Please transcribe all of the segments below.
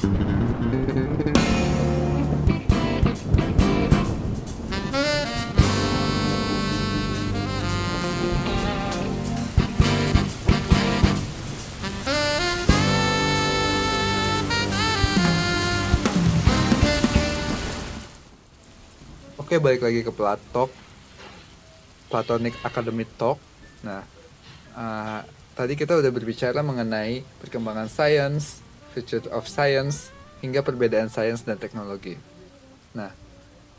Oke, balik lagi ke Platok. Platonic Academy Talk. Nah, uh, tadi kita udah berbicara mengenai perkembangan science, future of science, hingga perbedaan sains dan teknologi. Nah,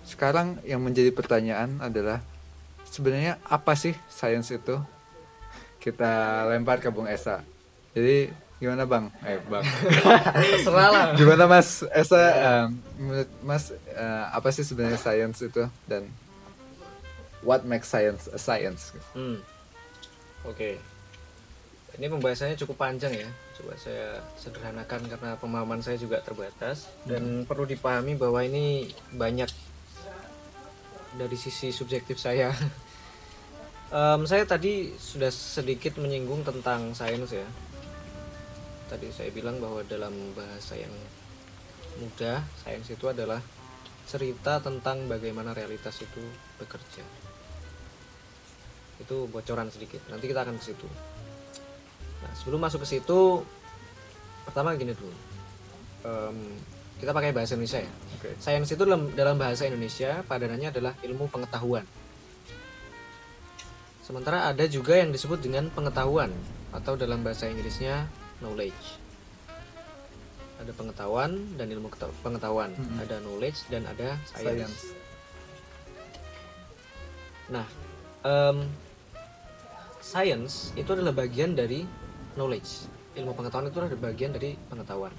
sekarang yang menjadi pertanyaan adalah sebenarnya apa sih sains itu? Kita lempar ke Bung Esa. Jadi gimana Bang? Eh Bang. Terserah lah. Gimana Mas Esa? um, menurut Mas uh, apa sih sebenarnya sains itu dan what makes science a science? Hmm. Oke. Ini pembahasannya cukup panjang ya. Coba saya sederhanakan karena pemahaman saya juga terbatas dan perlu dipahami bahwa ini banyak dari sisi subjektif saya. Em, saya tadi sudah sedikit menyinggung tentang sains ya. Tadi saya bilang bahwa dalam bahasa yang mudah, sains itu adalah cerita tentang bagaimana realitas itu bekerja itu bocoran sedikit nanti kita akan ke situ nah sebelum masuk ke situ pertama gini dulu Em, kita pakai bahasa Indonesia ya Oke. sains itu dalam dalam bahasa Indonesia padanannya adalah ilmu pengetahuan sementara ada juga yang disebut dengan pengetahuan atau dalam bahasa Inggrisnya knowledge ada pengetahuan dan ilmu pengetahuan Mhm. ada knowledge dan ada science, Science. Nah, em, science itu adalah bagian dari knowledge. Ilmu pengetahuan itu adalah bagian dari pengetahuan.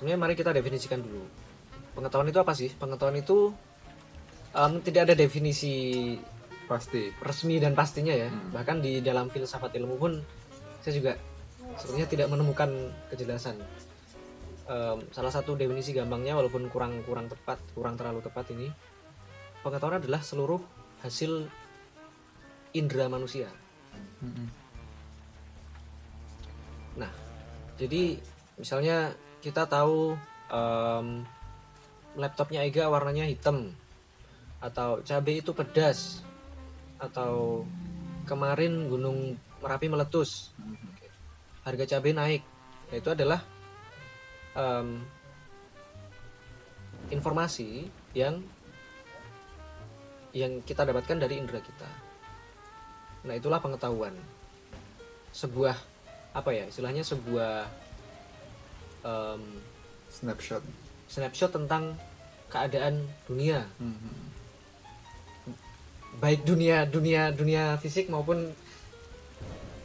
Sebenarnya mari kita definisikan dulu. Pengetahuan itu apa sih? Pengetahuan itu em, tidak ada definisi Pasti. resmi dan pastinya ya. Hmm. Bahkan di dalam filsafat ilmu pun saya juga sebenarnya tidak menemukan kejelasan. Em, salah satu definisi gampangnya walaupun kurang kurang tepat, kurang terlalu tepat ini, pengetahuan adalah seluruh hasil indera manusia. Mm-mm. Nah, jadi misalnya kita tahu em, laptopnya Ega warnanya hitam atau cabai itu pedas atau kemarin gunung Merapi meletus harga cabai naik. Nah, itu adalah em, informasi yang yang kita dapatkan dari indera kita. Nah itulah pengetahuan sebuah apa ya istilahnya sebuah em, Snapshot. snapshot tentang keadaan dunia Mhm. baik dunia dunia dunia fisik maupun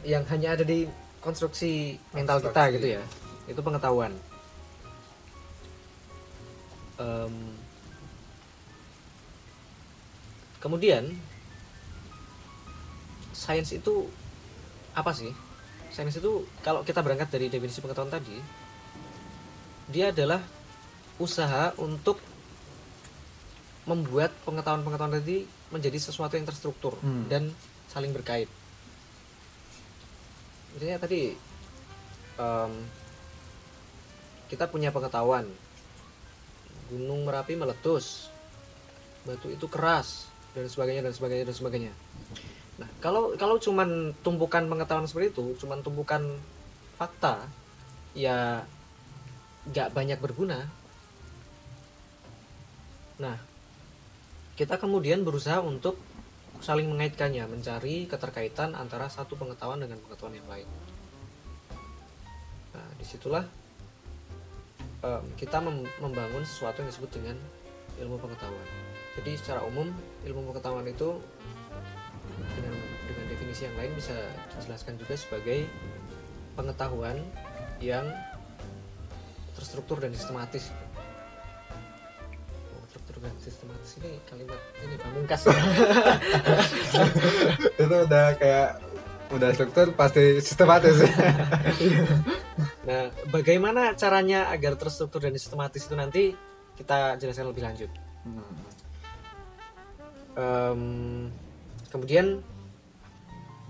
yang hanya ada di konstruksi mental kita Abstraksi. gitu ya itu pengetahuan Em, kemudian sains itu apa sih sains itu kalau kita berangkat dari definisi pengetahuan tadi dia adalah usaha untuk membuat pengetahuan-pengetahuan tadi menjadi sesuatu yang terstruktur Hmm. dan saling berkait. Misalnya tadi em, kita punya pengetahuan gunung merapi meletus, batu itu keras dan sebagainya dan sebagainya dan sebagainya. Nah kalau kalau cuman tumpukan pengetahuan seperti itu, cuman tumpukan fakta, ya nggak banyak berguna. Nah kita kemudian berusaha untuk saling mengaitkannya, mencari keterkaitan antara satu pengetahuan dengan pengetahuan yang lain. Nah, di situlah em, kita mem- membangun sesuatu yang disebut dengan ilmu pengetahuan. Jadi secara umum ilmu pengetahuan itu definisi yang lain bisa dijelaskan juga sebagai pengetahuan yang terstruktur dan sistematis. Oh, Terstruktur dan sistematis ini kalimat ini pamungkas. itu udah kayak udah struktur pasti sistematis Nah, bagaimana caranya agar terstruktur dan sistematis itu nanti kita jelaskan lebih lanjut. Hmm. Em, kemudian,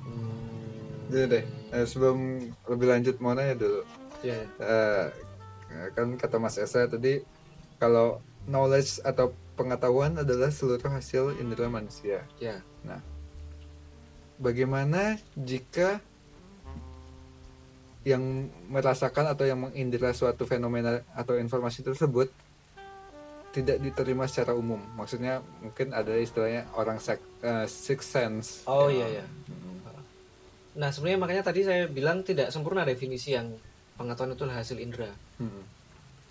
hmm, Jadi deh eh, sebelum lebih lanjut mau nanya dulu ya, Eh, kan kata Mas Esa tadi kalau knowledge atau pengetahuan adalah seluruh hasil indera manusia. Ya. Nah, bagaimana jika yang merasakan atau yang mengindera suatu fenomena atau informasi tersebut tidak diterima secara umum? Maksudnya mungkin ada istilahnya orang sek, eh, sixth sense. Oh iya ya. Nah sebenarnya makanya tadi saya bilang tidak sempurna definisi yang pengetahuan itu hasil indera. Hmm.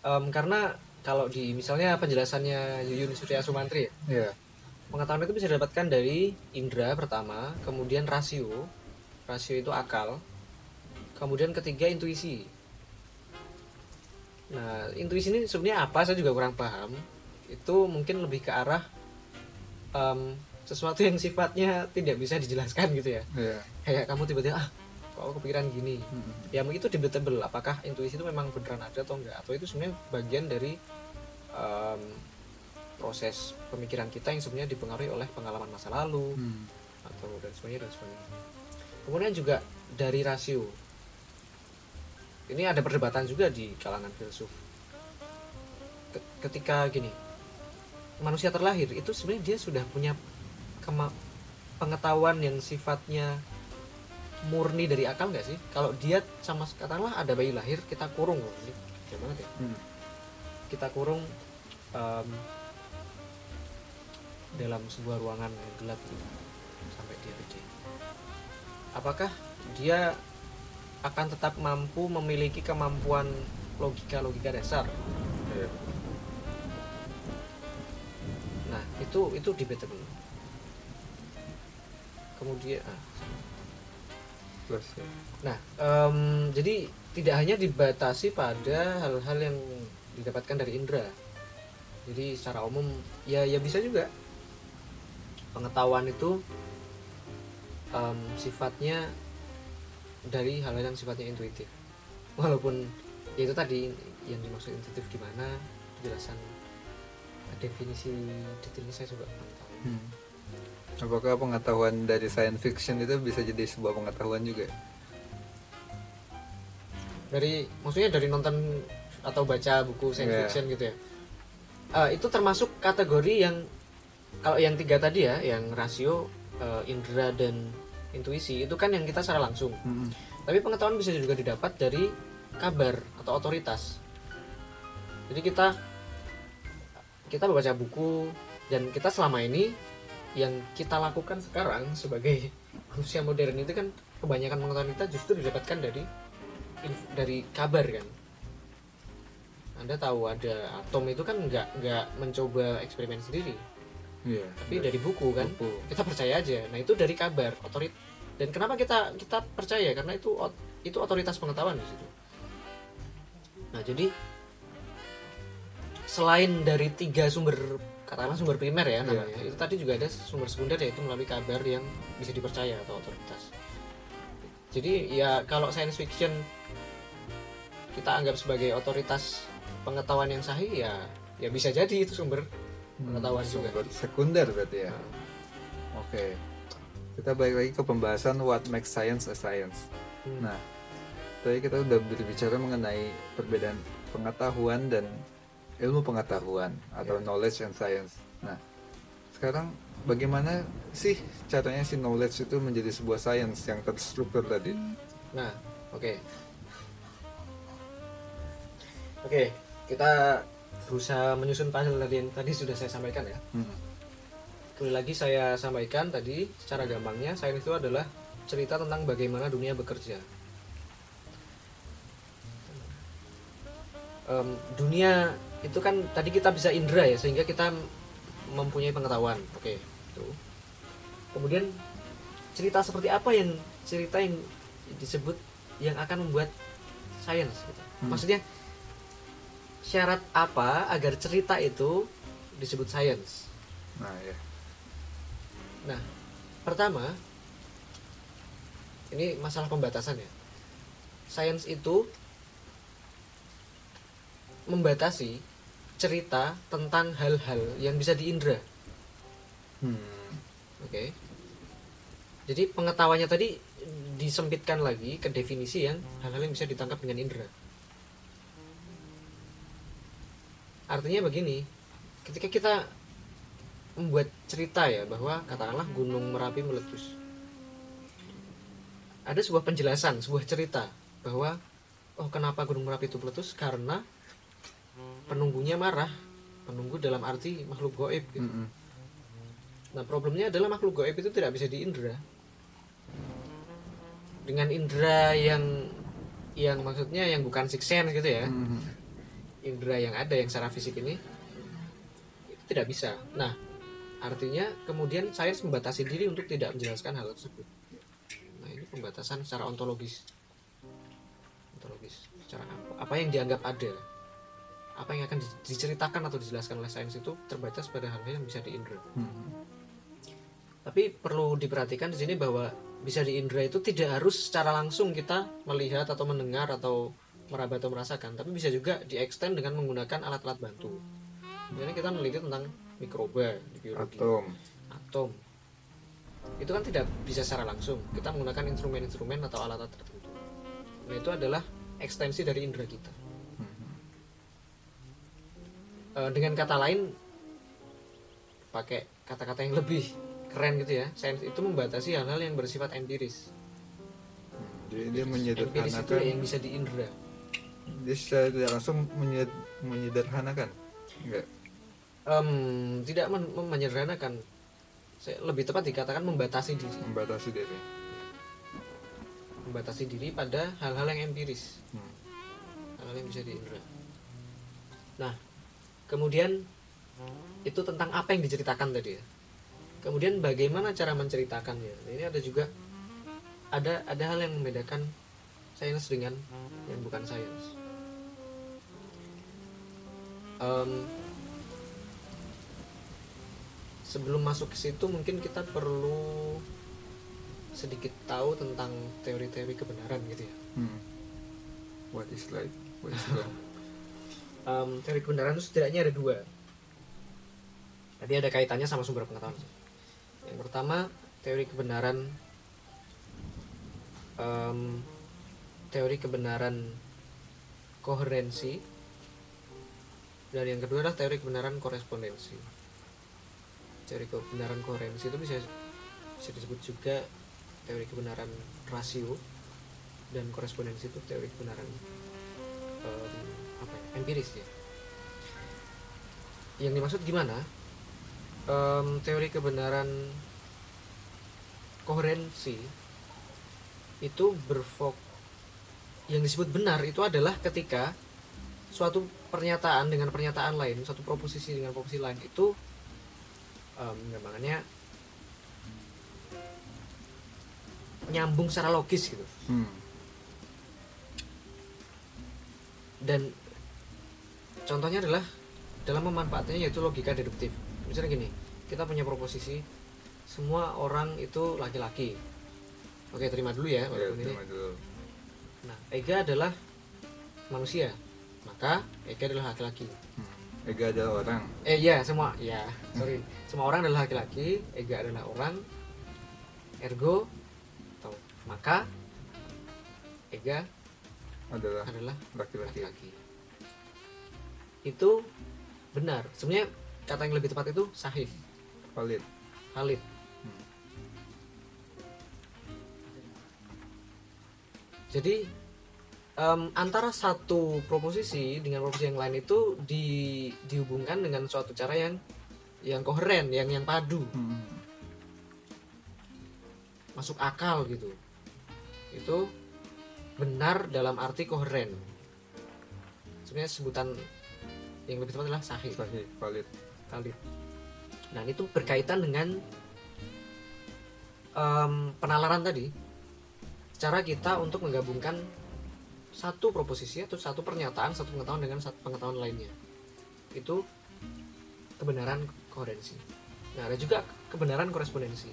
Em, karena kalau di misalnya penjelasannya Yuyun Surya Sumantri ya, Iya. pengetahuan itu bisa didapatkan dari indera pertama, kemudian rasio, rasio itu akal, kemudian ketiga intuisi. Nah intuisi ini sebenarnya apa? Saya juga kurang paham. Itu mungkin lebih ke arah em, sesuatu yang sifatnya tidak bisa dijelaskan gitu ya. Iya. Kayak kamu tiba-tiba ah kok aku kepikiran gini. Hmm. Ya itu debatable. Apakah intuisi itu memang beneran ada atau enggak? Atau itu sebenarnya bagian dari em, proses pemikiran kita yang sebenarnya dipengaruhi oleh pengalaman masa lalu Hmm. atau dan sebagainya dan sebagainya. Kemudian juga dari rasio. Ini ada perdebatan juga di kalangan filsuf. Ke- Ketika gini, manusia terlahir itu sebenarnya dia sudah punya pengetahuan yang sifatnya murni dari akal nggak sih? Kalau dia sama katakanlah ada bayi lahir kita kurung loh, ini ya. Hmm. Kita kurung em, dalam sebuah ruangan yang gelap gitu, sampai dia gede. Apakah dia akan tetap mampu memiliki kemampuan logika-logika dasar? Iya. Nah, itu itu debatable. Kemudian ah, ya. Nah, em, jadi tidak hanya dibatasi pada hal-hal yang didapatkan dari indera. Jadi secara umum ya ya bisa juga pengetahuan itu em, sifatnya dari hal-hal yang sifatnya intuitif. Walaupun ya itu tadi yang dimaksud intuitif gimana penjelasan definisi detailnya saya juga tahu. Hmm. Apakah pengetahuan dari science fiction itu bisa jadi sebuah pengetahuan juga? dari maksudnya dari nonton atau baca buku science Iya. fiction gitu ya Eh, itu termasuk kategori yang kalau yang tiga tadi ya yang rasio eh, indera dan intuisi itu kan yang kita secara langsung Hmm. tapi pengetahuan bisa juga didapat dari kabar atau otoritas jadi kita kita membaca buku dan kita selama ini yang kita lakukan sekarang sebagai manusia modern itu kan kebanyakan pengetahuan kita justru didapatkan dari dari kabar kan. Anda tahu ada atom itu kan nggak nggak mencoba eksperimen sendiri. Iya. tapi dari buku kan. Buku. kita percaya aja. Nah itu dari kabar otorit. Dan kenapa kita kita percaya? Karena itu itu otoritas pengetahuan di situ. Nah jadi selain dari tiga sumber katakanlah sumber primer ya namanya itu tadi juga ada sumber sekunder yaitu melalui kabar yang bisa dipercaya atau otoritas jadi ya kalau science fiction kita anggap sebagai otoritas pengetahuan yang sahih ya ya bisa jadi itu sumber pengetahuan juga Sumber sekunder berarti ya. Nah, Oke. Kita balik lagi ke pembahasan what makes science a science. hmm. Nah, tadi kita udah berbicara mengenai perbedaan pengetahuan dan ilmu pengetahuan atau Ya. knowledge and science. Nah, sekarang bagaimana sih caranya si knowledge itu menjadi sebuah science yang terstruktur tadi? Nah, oke. Oke, kita berusaha menyusun puzzle tadi yang tadi sudah saya sampaikan ya. Hmm. Sekali lagi saya sampaikan tadi secara gampangnya sains itu adalah cerita tentang bagaimana dunia bekerja. Em, dunia itu kan tadi kita bisa indera ya sehingga kita mempunyai pengetahuan. Oke, itu. Kemudian cerita seperti apa yang cerita yang disebut yang akan membuat sains gitu. Hmm. Maksudnya syarat apa agar cerita itu disebut sains? Nah, ya. Nah, pertama ini masalah pembatasan ya. Sains itu membatasi cerita tentang hal-hal yang bisa diindra. Hmm. Oke. Jadi pengetahuannya tadi disempitkan lagi ke definisi yang hal-hal yang bisa ditangkap dengan indera. artinya begini ketika kita membuat cerita ya bahwa katakanlah gunung merapi meletus ada sebuah penjelasan sebuah cerita bahwa oh kenapa gunung merapi itu meletus karena penunggunya marah penunggu dalam arti makhluk goib gitu. Mm-mm. Nah problemnya adalah makhluk goib itu tidak bisa diindra dengan indera yang yang maksudnya yang bukan six sense gitu ya Mm-mm. indera yang ada yang secara fisik ini itu tidak bisa. Nah artinya kemudian sains membatasi diri untuk tidak menjelaskan hal tersebut. Nah ini pembatasan secara ontologis, ontologis secara apa, apa yang dianggap ada, apa yang akan di- diceritakan atau dijelaskan oleh sains itu terbatas pada hal-hal yang bisa diindra. Mm-mm. Tapi perlu diperhatikan di sini bahwa bisa diindra itu tidak harus secara langsung kita melihat atau mendengar atau meraba atau merasakan, tapi bisa juga diextend dengan menggunakan alat-alat bantu. Misalnya kita meneliti tentang mikroba di biologi, Atom. atom. Itu kan tidak bisa secara langsung. Kita menggunakan instrumen-instrumen atau alat-alat tertentu. Nah, itu adalah ekstensi dari indera kita. Eh, dengan kata lain pakai kata-kata yang lebih keren gitu ya. Sains itu membatasi hal-hal yang bersifat empiris. Jadi dia empiris itu menyederhanakan yang bisa diindra. Dia secara tidak langsung menyed- menyederhanakan. Enggak. Em, tidak men- men- menyederhanakan. Saya- lebih tepat dikatakan membatasi diri. Membatasi diri. Membatasi diri pada hal-hal yang empiris. Hmm. hal-hal yang bisa diindra. Nah kemudian itu tentang apa yang diceritakan tadi ya. Kemudian bagaimana cara menceritakannya. Nah, ini ada juga ada ada hal yang membedakan sains dengan yang bukan sains. Em, sebelum masuk ke situ mungkin kita perlu sedikit tahu tentang teori-teori kebenaran gitu ya. Hmm. what is right what is wrong Em, teori kebenaran itu setidaknya ada dua. Tadi ada kaitannya sama sumber pengetahuan. Yang pertama teori kebenaran em, teori kebenaran koherensi dan yang kedua adalah teori kebenaran korespondensi. Teori kebenaran koherensi itu bisa bisa disebut juga teori kebenaran rasio dan korespondensi itu teori kebenaran em, apa ya, empiris ya yang dimaksud gimana? Em, teori kebenaran koherensi itu berfok yang disebut benar itu adalah ketika suatu pernyataan dengan pernyataan lain suatu proposisi dengan proposisi lain itu namanya nyambung secara logis gitu. Hmm. dan contohnya adalah dalam memanfaatkannya yaitu logika deduktif. Misalnya gini kita punya proposisi semua orang itu laki-laki. Oke terima dulu ya Ya, walaupun ini. terima dulu. nah Ega adalah manusia maka Ega adalah laki-laki. Hmm. Ega adalah orang. Eh iya semua ya sorry. Semua orang adalah laki-laki Ega adalah orang ergo atau maka Ega adalah adalah laki-laki. laki-laki itu benar. Sebenarnya kata yang lebih tepat itu sahih. Valid. Valid. Hmm. jadi em, antara satu proposisi dengan proposisi yang lain itu di, dihubungkan dengan suatu cara yang yang koheren yang yang padu. Hmm. masuk akal gitu. Itu benar dalam arti koheren. Sebenarnya sebutan yang lebih tepat adalah sahih sahih valid valid. Nah, itu berkaitan dengan em, penalaran tadi. Cara kita untuk menggabungkan satu proposisi atau satu pernyataan, satu pengetahuan dengan satu pengetahuan lainnya. Itu kebenaran koherensi. Nah, ada juga kebenaran korespondensi.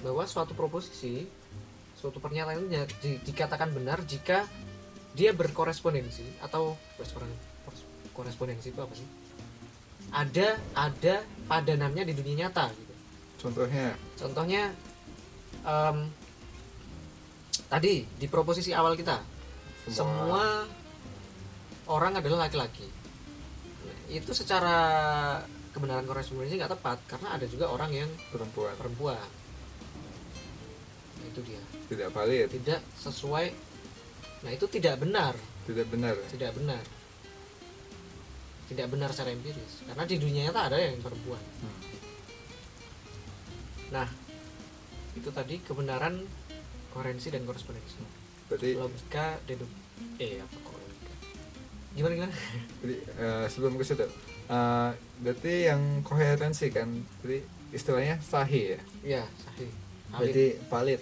Bahwa suatu proposisi, suatu pernyataan itu di- di- dikatakan benar jika dia berkorespondensi atau koresponden- korespondensi itu apa sih? ada ada padanannya di dunia nyata gitu. contohnya? Contohnya em, tadi di proposisi awal kita semua, orang adalah laki-laki. Nah, itu secara kebenaran korespondensi nggak tepat karena ada juga orang yang perempuan. perempuan. Nah, itu dia. Tidak valid. Tidak sesuai. Nah itu tidak benar. Tidak benar tidak benar tidak benar secara empiris karena di dunia nyata ada yang perempuan Hmm. nah itu tadi kebenaran koherensi dan korespondensi berarti logika dedup eh apa kok logika gimana gimana Jadi, eh, sebelum ke situ, eh, berarti yang koherensi kan, jadi istilahnya sahih ya. ya sahih valid Berarti valid.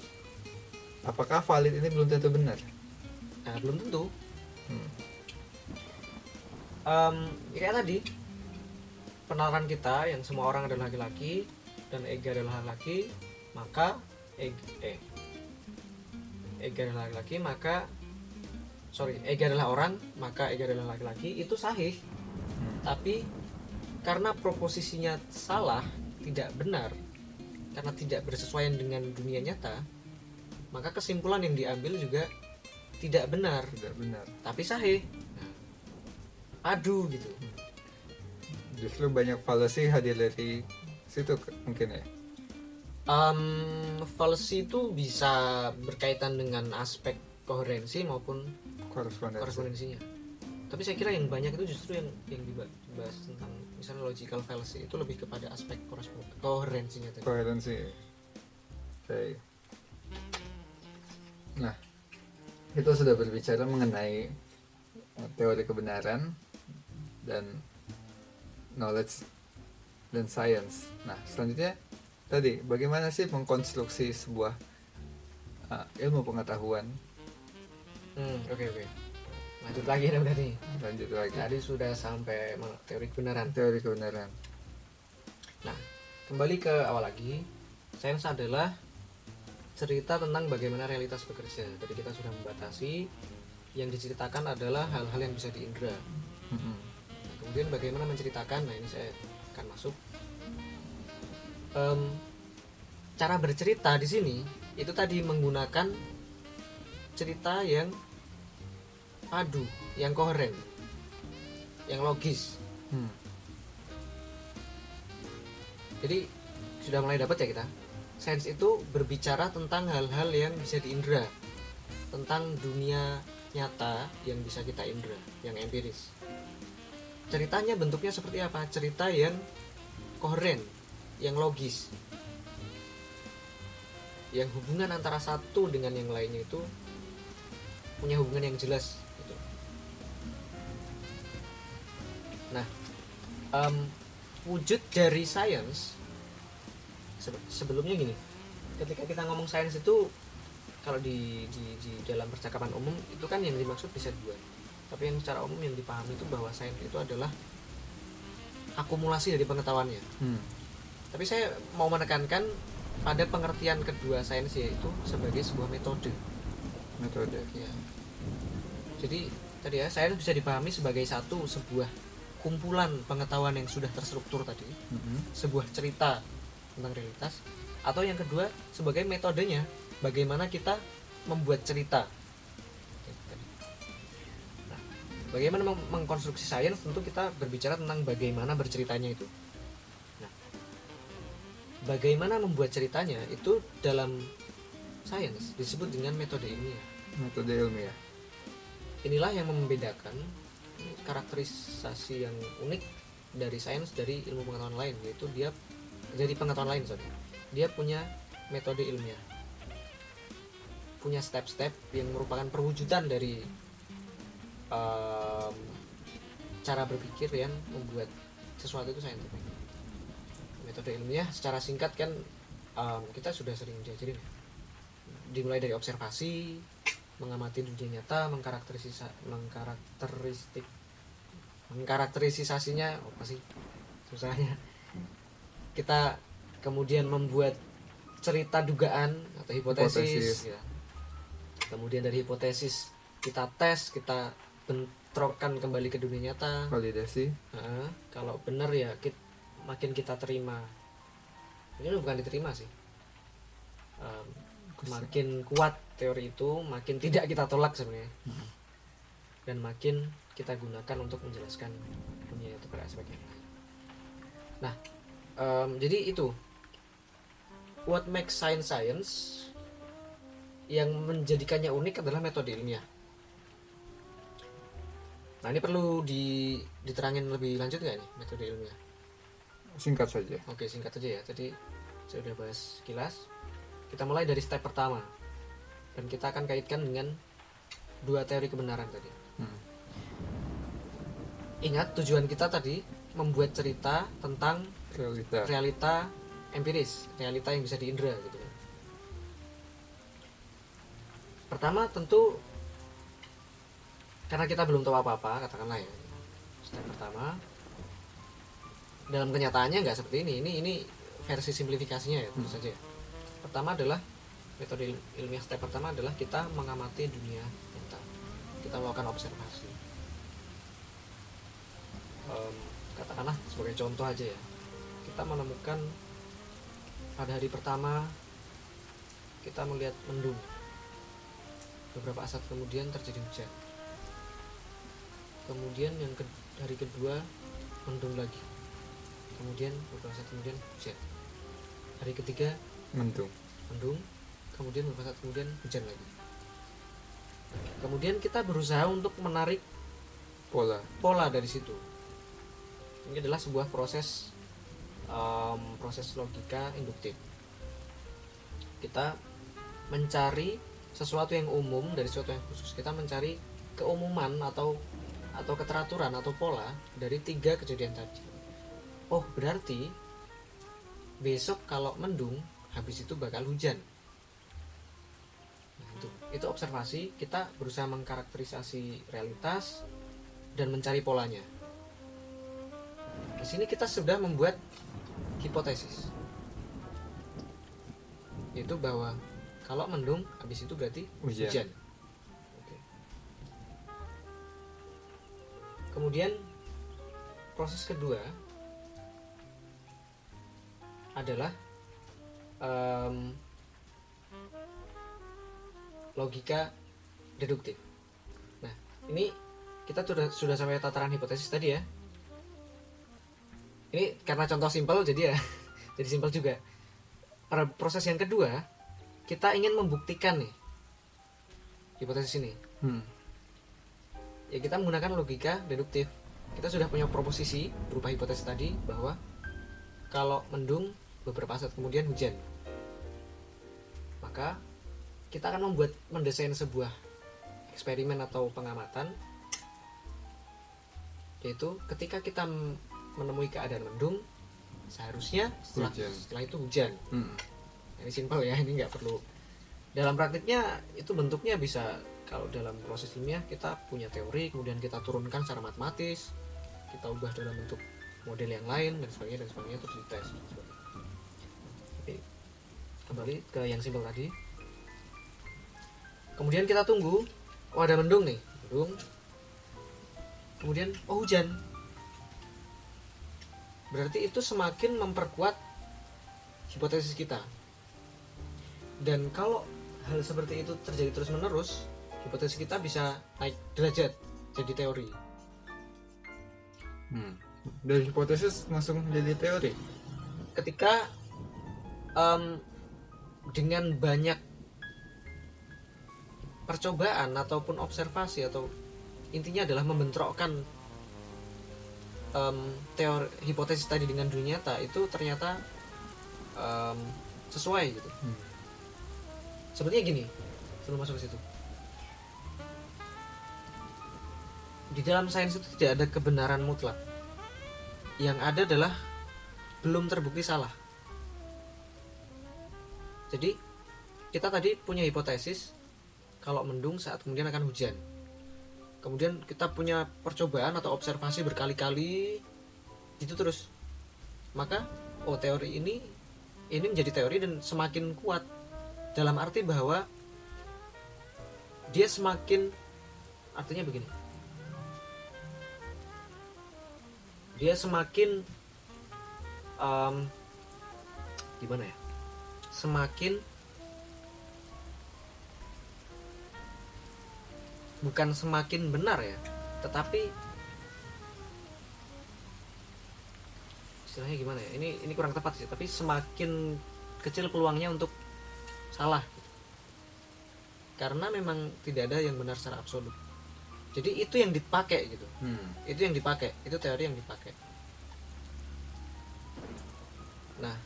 Apakah valid ini belum tentu benar? nah, belum tentu Hmm. Em, ya kayak tadi penalaran kita yang semua orang adalah laki-laki dan Ega adalah laki maka Ega, eh Ega adalah laki-laki maka sorry Ega adalah orang maka Ega adalah laki-laki itu sahih Hmm. tapi karena proposisinya salah tidak benar karena tidak bersesuaian dengan dunia nyata maka kesimpulan yang diambil juga tidak benar Tidak benar. tapi sahih Aduh gitu Justru banyak fallacy hadir dari situ mungkin ya. um, fallacy itu bisa berkaitan dengan aspek koherensi maupun Korespondensi. korespondensinya tapi saya kira yang banyak itu justru yang yang diba- dibahas tentang misalnya logical fallacy itu lebih kepada aspek koherensinya tadi Koherensi. Oke. Nah, itu sudah berbicara mengenai teori kebenaran dan knowledge dan science. Nah, selanjutnya tadi bagaimana sih mengkonstruksi sebuah eh, ilmu pengetahuan? hmm oke oke lanjut lagi dong tadi Lanjut lagi. tadi sudah sampai teori kebenaran Teori kebenaran. Nah, kembali ke awal lagi, sains adalah cerita tentang bagaimana realitas bekerja. Tadi kita sudah membatasi yang diceritakan adalah hal-hal yang bisa diindra. Mm-mm. Nah, kemudian bagaimana menceritakan? Nah, ini saya akan masuk. Em, cara bercerita di sini itu tadi menggunakan cerita yang padu, yang koheren, yang logis. Hmm. Jadi sudah mulai dapat ya kita. Sains itu berbicara tentang hal-hal yang bisa diindra, tentang dunia nyata yang bisa kita indra, yang empiris. Ceritanya bentuknya seperti apa? Cerita yang koheren, yang logis. Yang hubungan antara satu dengan yang lainnya itu punya hubungan yang jelas gitu. Nah, em, wujud dari sains sebe- sebelumnya gini ketika kita ngomong sains itu kalau di, di di dalam percakapan umum itu kan yang dimaksud bisa dua tapi yang secara umum yang dipahami itu bahwa sains itu adalah akumulasi dari pengetahuannya Hmm. tapi saya mau menekankan pada pengertian kedua sains yaitu sebagai sebuah metode Metode. ya jadi tadi ya sains bisa dipahami sebagai satu sebuah kumpulan pengetahuan yang sudah terstruktur tadi Mm-mm. sebuah cerita tentang realitas atau yang kedua sebagai metodenya bagaimana kita membuat cerita bagaimana meng- mengkonstruksi sains tentu kita berbicara tentang bagaimana berceritanya itu. Nah, bagaimana membuat ceritanya itu dalam sains disebut dengan metode ilmiah. Metode ilmiah. inilah yang membedakan karakterisasi yang unik dari sains dari ilmu pengetahuan lain yaitu dia dari pengetahuan lain sorry. Dia punya metode ilmiah. Punya step-step yang merupakan perwujudan dari em, cara berpikir yang membuat sesuatu itu saintifik metode ilmiah secara singkat kan em, kita sudah sering diajarin dimulai dari observasi mengamati dunia nyata mengkarakterisisa mengkarakteristik mengkarakterisasinya apa sih susahnya kita kemudian membuat cerita dugaan atau hipotesis, Hipotesis. ya. kemudian dari hipotesis kita tes kita bentrokkan kembali ke dunia nyata. Validasi. Heeh, kalau benar ya kit- makin kita terima. Ini bukan diterima sih. Em, makin kuat teori itu makin tidak kita tolak sebenarnya. Dan makin kita gunakan untuk menjelaskan dunia itu pada aspek yang lain. Nah, em, jadi itu. What makes science science yang menjadikannya unik adalah metode ilmiah. Nah ini perlu di, diterangin lebih lanjut nggak nih metode ilmiah? Singkat saja. Oke singkat aja ya. Tadi saya udah bahas kilas. Kita mulai dari step pertama dan kita akan kaitkan dengan dua teori kebenaran tadi. Hmm. Ingat tujuan kita tadi membuat cerita tentang Realita. realita empiris, realita yang bisa diindra gitu kan. Pertama tentu karena kita belum tahu apa-apa, katakanlah ya. Step pertama dalam kenyataannya nggak seperti ini. Ini ini versi simplifikasinya ya tentu Hmm. saja. Pertama adalah metode il- ilmiah step pertama adalah kita mengamati dunia nyata. Kita melakukan observasi. Em, katakanlah sebagai contoh aja ya kita menemukan pada hari pertama kita melihat mendung beberapa saat kemudian terjadi hujan kemudian yang ke, hari kedua mendung lagi. Kemudian beberapa saat kemudian hujan. Hari ketiga Mendung. mendung. Kemudian beberapa saat kemudian hujan lagi. Kemudian kita berusaha untuk menarik Pola. pola dari situ. Ini adalah sebuah proses em, proses logika induktif. Kita mencari sesuatu yang umum dari sesuatu yang khusus. Kita mencari keumuman atau atau keteraturan atau pola dari tiga kejadian tadi oh berarti besok kalau mendung habis itu bakal hujan nah, itu itu observasi kita berusaha mengkarakterisasi realitas dan mencari polanya. Di sini kita sudah membuat hipotesis. Yaitu bahwa kalau mendung habis itu berarti Hujan. hujan. Kemudian proses kedua adalah em, logika deduktif. Nah, ini kita sudah sudah sampai tataran hipotesis tadi ya. Ini karena contoh simpel jadi ya, jadi simpel juga. Pada proses yang kedua, kita ingin membuktikan nih hipotesis ini. Hmm. Ya kita menggunakan logika deduktif. Kita sudah punya proposisi berupa hipotesis tadi bahwa kalau mendung beberapa saat kemudian hujan. Maka kita akan membuat mendesain sebuah eksperimen atau pengamatan yaitu ketika kita menemui keadaan mendung seharusnya setelah, Hujan. setelah itu hujan Hmm. ini simpel ya ini nggak perlu dalam praktiknya itu bentuknya bisa kalau dalam proses ilmiah kita punya teori kemudian kita turunkan secara matematis kita ubah dalam bentuk model yang lain dan sebagainya dan sebagainya terus dites. Oke. kembali ke yang simpel tadi kemudian kita tunggu oh ada mendung nih mendung kemudian oh hujan berarti itu semakin memperkuat hipotesis kita dan kalau hal seperti itu terjadi terus menerus hipotesis kita bisa naik derajat jadi teori Hmm. Dari hipotesis langsung jadi teori. ketika em, dengan banyak percobaan ataupun observasi atau intinya adalah membentrokkan em, teori hipotesis tadi dengan dunia nyata itu ternyata em, sesuai gitu Hmm. sebenarnya gini sebelum masuk ke situ di dalam sains itu tidak ada kebenaran mutlak. Yang ada adalah belum terbukti salah. Jadi kita tadi punya hipotesis kalau mendung saat kemudian akan hujan. Kemudian kita punya percobaan atau observasi berkali-kali itu terus. Maka oh teori ini ini menjadi teori dan semakin kuat. Dalam arti bahwa dia semakin artinya begini dia semakin em, gimana ya? Semakin bukan semakin benar ya tetapi istilahnya gimana ya? Ini ini kurang tepat sih tapi semakin kecil peluangnya untuk salah. Karena memang tidak ada yang benar secara absolut jadi itu yang dipakai gitu. Hmm. itu yang dipakai. Itu teori yang dipakai. Nah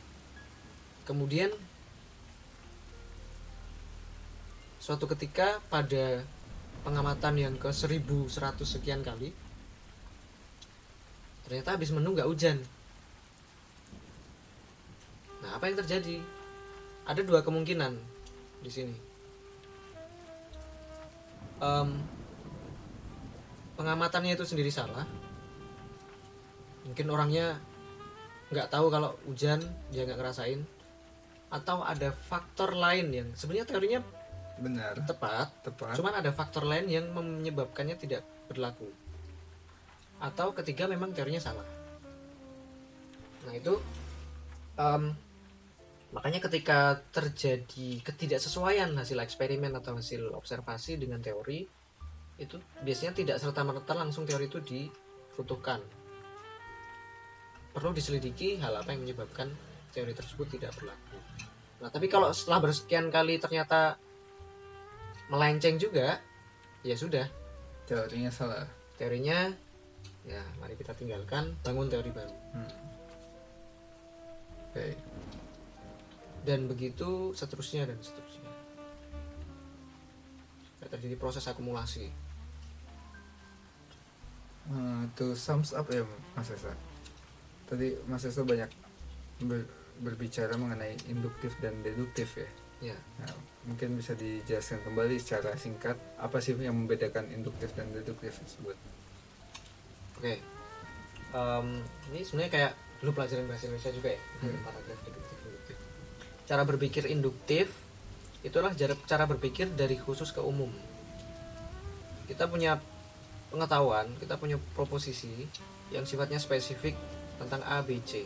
kemudian suatu ketika pada pengamatan yang ke 1100 sekian kali ternyata habis menu nggak hujan. Nah apa yang terjadi? Ada dua kemungkinan di sini. Em, pengamatannya itu sendiri salah mungkin orangnya nggak tahu kalau hujan dia nggak ngerasain atau ada faktor lain yang sebenarnya teorinya Benar. tepat Tepat. cuman ada faktor lain yang menyebabkannya tidak berlaku atau ketiga memang teorinya salah nah itu em, makanya ketika terjadi ketidaksesuaian hasil eksperimen atau hasil observasi dengan teori itu biasanya tidak serta merta langsung teori itu diruntuhkan perlu diselidiki hal apa yang menyebabkan teori tersebut tidak berlaku nah tapi kalau setelah bersekian kali ternyata melenceng juga ya sudah Teorinya salah. teorinya ya mari kita tinggalkan bangun teori baru Hmm. Oke. dan begitu seterusnya dan seterusnya Ya, terjadi proses akumulasi Eh, to sums up ya Mas Esa. Tadi Mas Esa banyak ber- berbicara mengenai induktif dan deduktif ya. ya Nah, mungkin bisa dijelaskan kembali secara singkat apa sih yang membedakan induktif dan deduktif tersebut. oke Em, ini sebenarnya kayak dulu pelajaran bahasa Indonesia juga ya Hmm. paragraf deduktif induktif cara berpikir induktif itulah cara berpikir dari khusus ke umum kita punya pengetahuan kita punya proposisi yang sifatnya spesifik tentang A, B, C.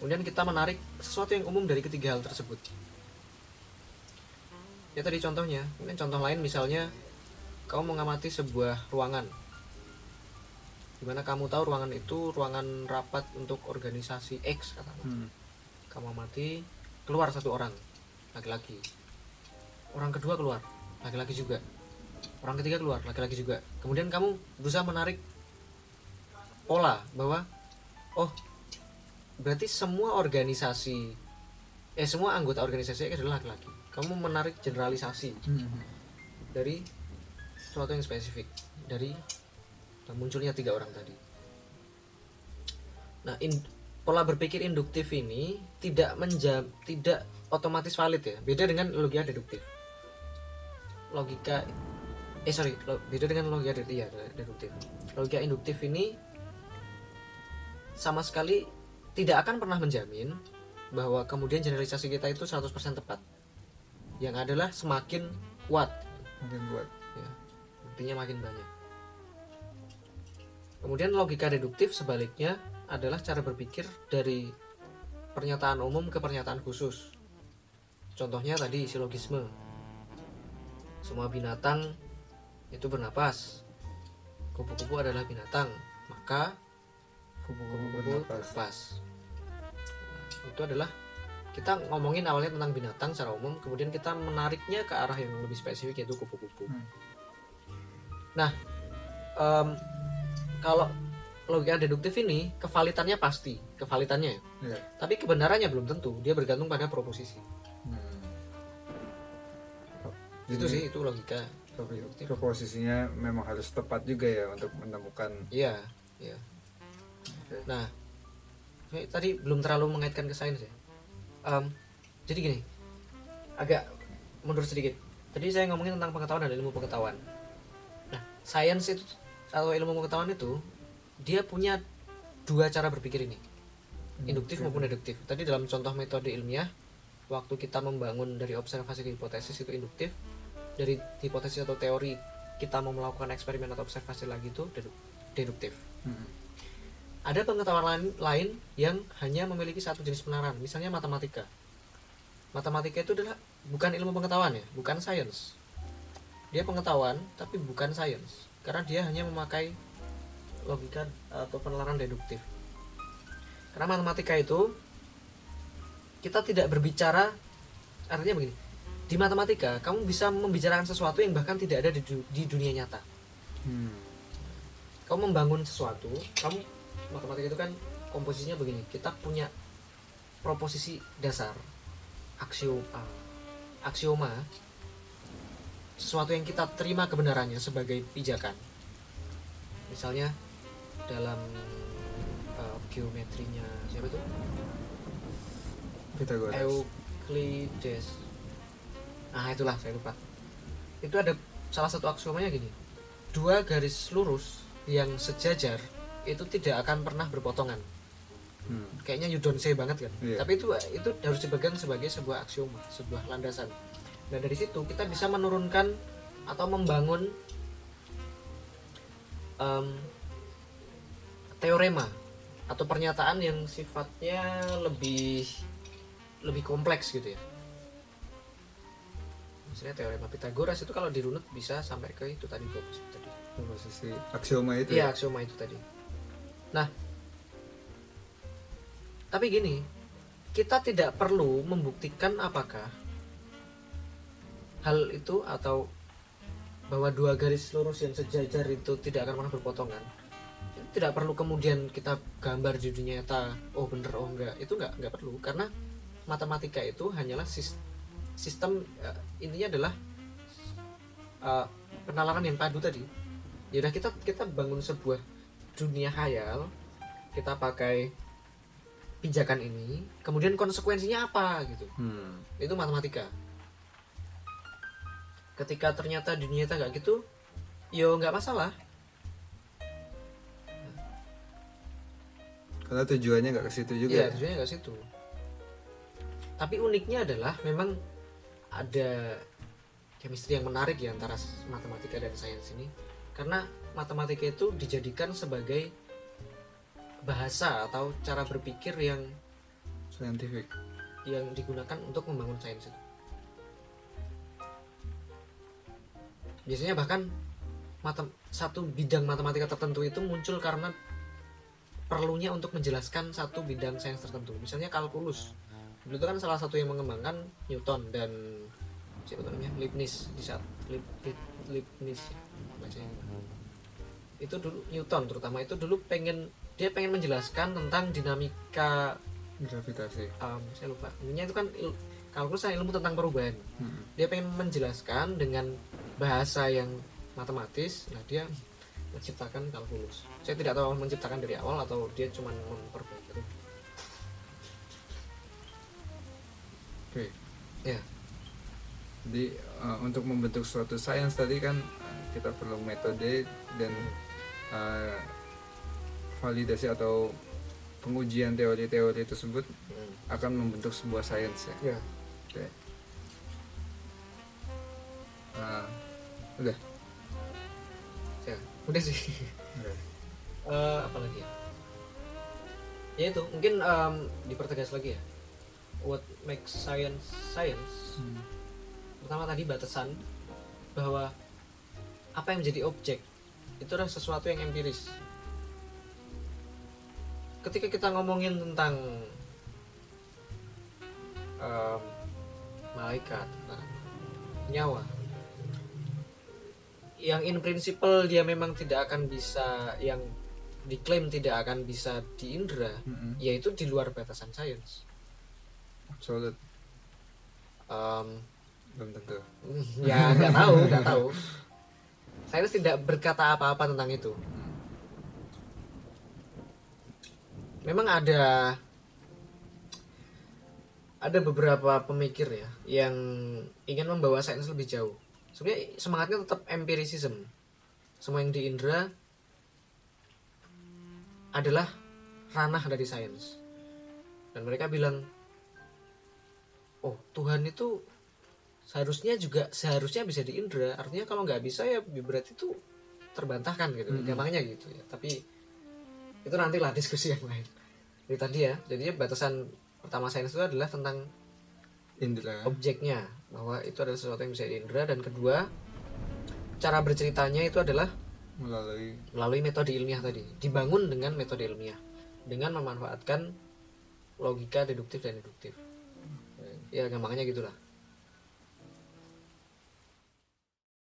Kemudian kita menarik sesuatu yang umum dari ketiga hal tersebut. Ya tadi contohnya kemudian contoh lain misalnya kamu mengamati sebuah ruangan. Di mana kamu tahu ruangan itu ruangan rapat untuk organisasi X katakan Hmm. kamu amati keluar satu orang laki-laki. Orang kedua keluar laki-laki juga orang ketiga keluar laki-laki juga kemudian kamu berusaha menarik pola bahwa oh berarti semua organisasi eh semua anggota organisasi adalah laki-laki kamu menarik generalisasi Hmm. dari sesuatu yang spesifik dari munculnya tiga orang tadi. Nah, in- pola berpikir induktif ini tidak menjam tidak otomatis valid ya. Beda dengan logika deduktif. Logika eh sorry, lo- beda dengan logika deduktif, iya, deduktif. Logika induktif ini sama sekali tidak akan pernah menjamin bahwa kemudian generalisasi kita itu 100% tepat. Yang adalah semakin kuat. Mungkin buat ya buktinya makin banyak. Kemudian logika deduktif sebaliknya adalah cara berpikir dari pernyataan umum ke pernyataan khusus. Contohnya tadi silogisme. Semua binatang itu bernapas. Kupu-kupu adalah binatang. Maka kupu-kupu bernapas. bernapas. Nah, itu adalah kita ngomongin awalnya tentang binatang secara umum kemudian kita menariknya ke arah yang lebih spesifik yaitu kupu-kupu. Hmm. nah em, kalau logika deduktif ini kevalitannya pasti. Kevalitannya Ya. tapi kebenarannya belum tentu. Dia bergantung pada proposisi. Hmm. itu sih itu logika propo- proposisinya memang harus tepat juga ya untuk menemukan. Iya iya. Oke. nah tadi belum terlalu mengaitkan ke sains ya. Em, jadi gini agak mundur sedikit. Tadi saya ngomongin tentang pengetahuan dan ilmu pengetahuan. Nah sains itu atau ilmu pengetahuan itu dia punya dua cara berpikir ini. Induktif Oke. maupun deduktif. Tadi dalam contoh metode ilmiah waktu kita membangun dari observasi ke hipotesis itu induktif dari hipotesis atau teori kita mau melakukan eksperimen atau observasi lagi itu dedu- deduktif Hmm. ada pengetahuan lain, lain yang hanya memiliki satu jenis penerapan, misalnya matematika. Matematika itu adalah bukan ilmu pengetahuan ya, bukan sains. Dia pengetahuan tapi bukan sains, karena dia hanya memakai logika atau penalaran deduktif karena matematika itu kita tidak berbicara artinya begini di matematika kamu bisa membicarakan sesuatu yang bahkan tidak ada di, du- di dunia nyata. Hmm. kamu membangun sesuatu kamu matematika itu kan komposisinya begini kita punya proposisi dasar aksioma. Aksioma sesuatu yang kita terima kebenarannya sebagai pijakan. Misalnya dalam eh, geometrinya siapa itu? Pythagoras. Euclides nah itulah saya lupa. Itu ada salah satu aksiomanya gini. Dua garis lurus yang sejajar itu tidak akan pernah berpotongan. Hmm. kayaknya you don't say banget kan? Iya. tapi itu itu harus dipegang sebagai sebuah aksioma sebuah landasan. Nah dari situ kita bisa menurunkan atau membangun em, teorema atau pernyataan yang sifatnya lebih lebih kompleks gitu ya misalnya teorema Pythagoras itu kalau dirunut bisa sampai ke itu tadi proposisi tadi Posisi aksioma itu. Iya, ya? aksioma itu tadi. Nah, tapi gini, kita tidak perlu membuktikan apakah hal itu atau bahwa dua garis lurus yang sejajar itu tidak akan pernah berpotongan. Itu tidak perlu kemudian kita gambar di dunia nyata, oh bener oh enggak, itu enggak enggak perlu karena matematika itu hanyalah sis- sistem eh, intinya adalah eh, penalaran yang padu tadi ya udah kita kita bangun sebuah dunia khayal kita pakai pijakan ini kemudian konsekuensinya apa gitu Hmm. itu matematika ketika ternyata dunia nyata nggak gitu yo nggak masalah Karena tujuannya nggak ke situ juga. Iya, tujuannya nggak situ. Tapi uniknya adalah memang ada chemistry yang menarik ya antara matematika dan sains ini, karena matematika itu dijadikan sebagai bahasa atau cara berpikir yang Scientific. yang digunakan untuk membangun sains itu. Biasanya bahkan matem, satu bidang matematika tertentu itu muncul karena perlunya untuk menjelaskan satu bidang sains tertentu. Misalnya kalkulus. Dulu itu kan salah satu yang mengembangkan Newton dan siapa namanya? Leibniz di saat Leib, Leib- Leibniz ya, bacanya. Itu dulu Newton terutama. Itu dulu pengen dia pengen menjelaskan tentang dinamika Gravitasi. um, saya lupa. Intinya itu kan il- kalkulus ilmu tentang perubahan. Hmm. dia pengen menjelaskan dengan bahasa yang matematis. Nah dia menciptakan kalkulus. Saya tidak tahu menciptakan dari awal atau dia cuma memperbaiki Oke. ya Jadi uh, untuk membentuk suatu sains tadi kan uh, kita perlu metode dan uh, validasi atau pengujian teori-teori tersebut Hmm. akan membentuk sebuah sains ya. ya Oke. Uh, udah. ya udah sih Oke. Eh, apa lagi ya ya itu mungkin em, dipertegas lagi ya what makes science science Hmm. pertama tadi batasan bahwa apa yang menjadi objek itu adalah sesuatu yang empiris ketika kita ngomongin tentang em, malaikat tentang nyawa yang in principle dia memang tidak akan bisa yang diklaim tidak akan bisa diindra Mm-mm. yaitu di luar batasan sains Absolut. Em, Belum tentu. ya nggak tahu nggak tahu. Saya tidak berkata apa-apa tentang itu. Memang ada ada beberapa pemikir ya yang ingin membawa sains lebih jauh. Sebenarnya semangatnya tetap empiricism. Semua yang diindra adalah ranah dari sains. Dan mereka bilang oh Tuhan itu seharusnya juga seharusnya bisa diindra artinya kalau nggak bisa ya berarti itu terbantahkan gitu Mhm. gampangnya gitu ya. Tapi itu nantilah diskusi yang lain. Jadi tadi ya jadi batasan pertama sains itu adalah tentang Indra. objeknya bahwa itu adalah sesuatu yang bisa diindra dan kedua cara berceritanya itu adalah melalui melalui metode ilmiah tadi. Dibangun dengan metode ilmiah dengan memanfaatkan logika deduktif dan induktif ya gampangnya gitulah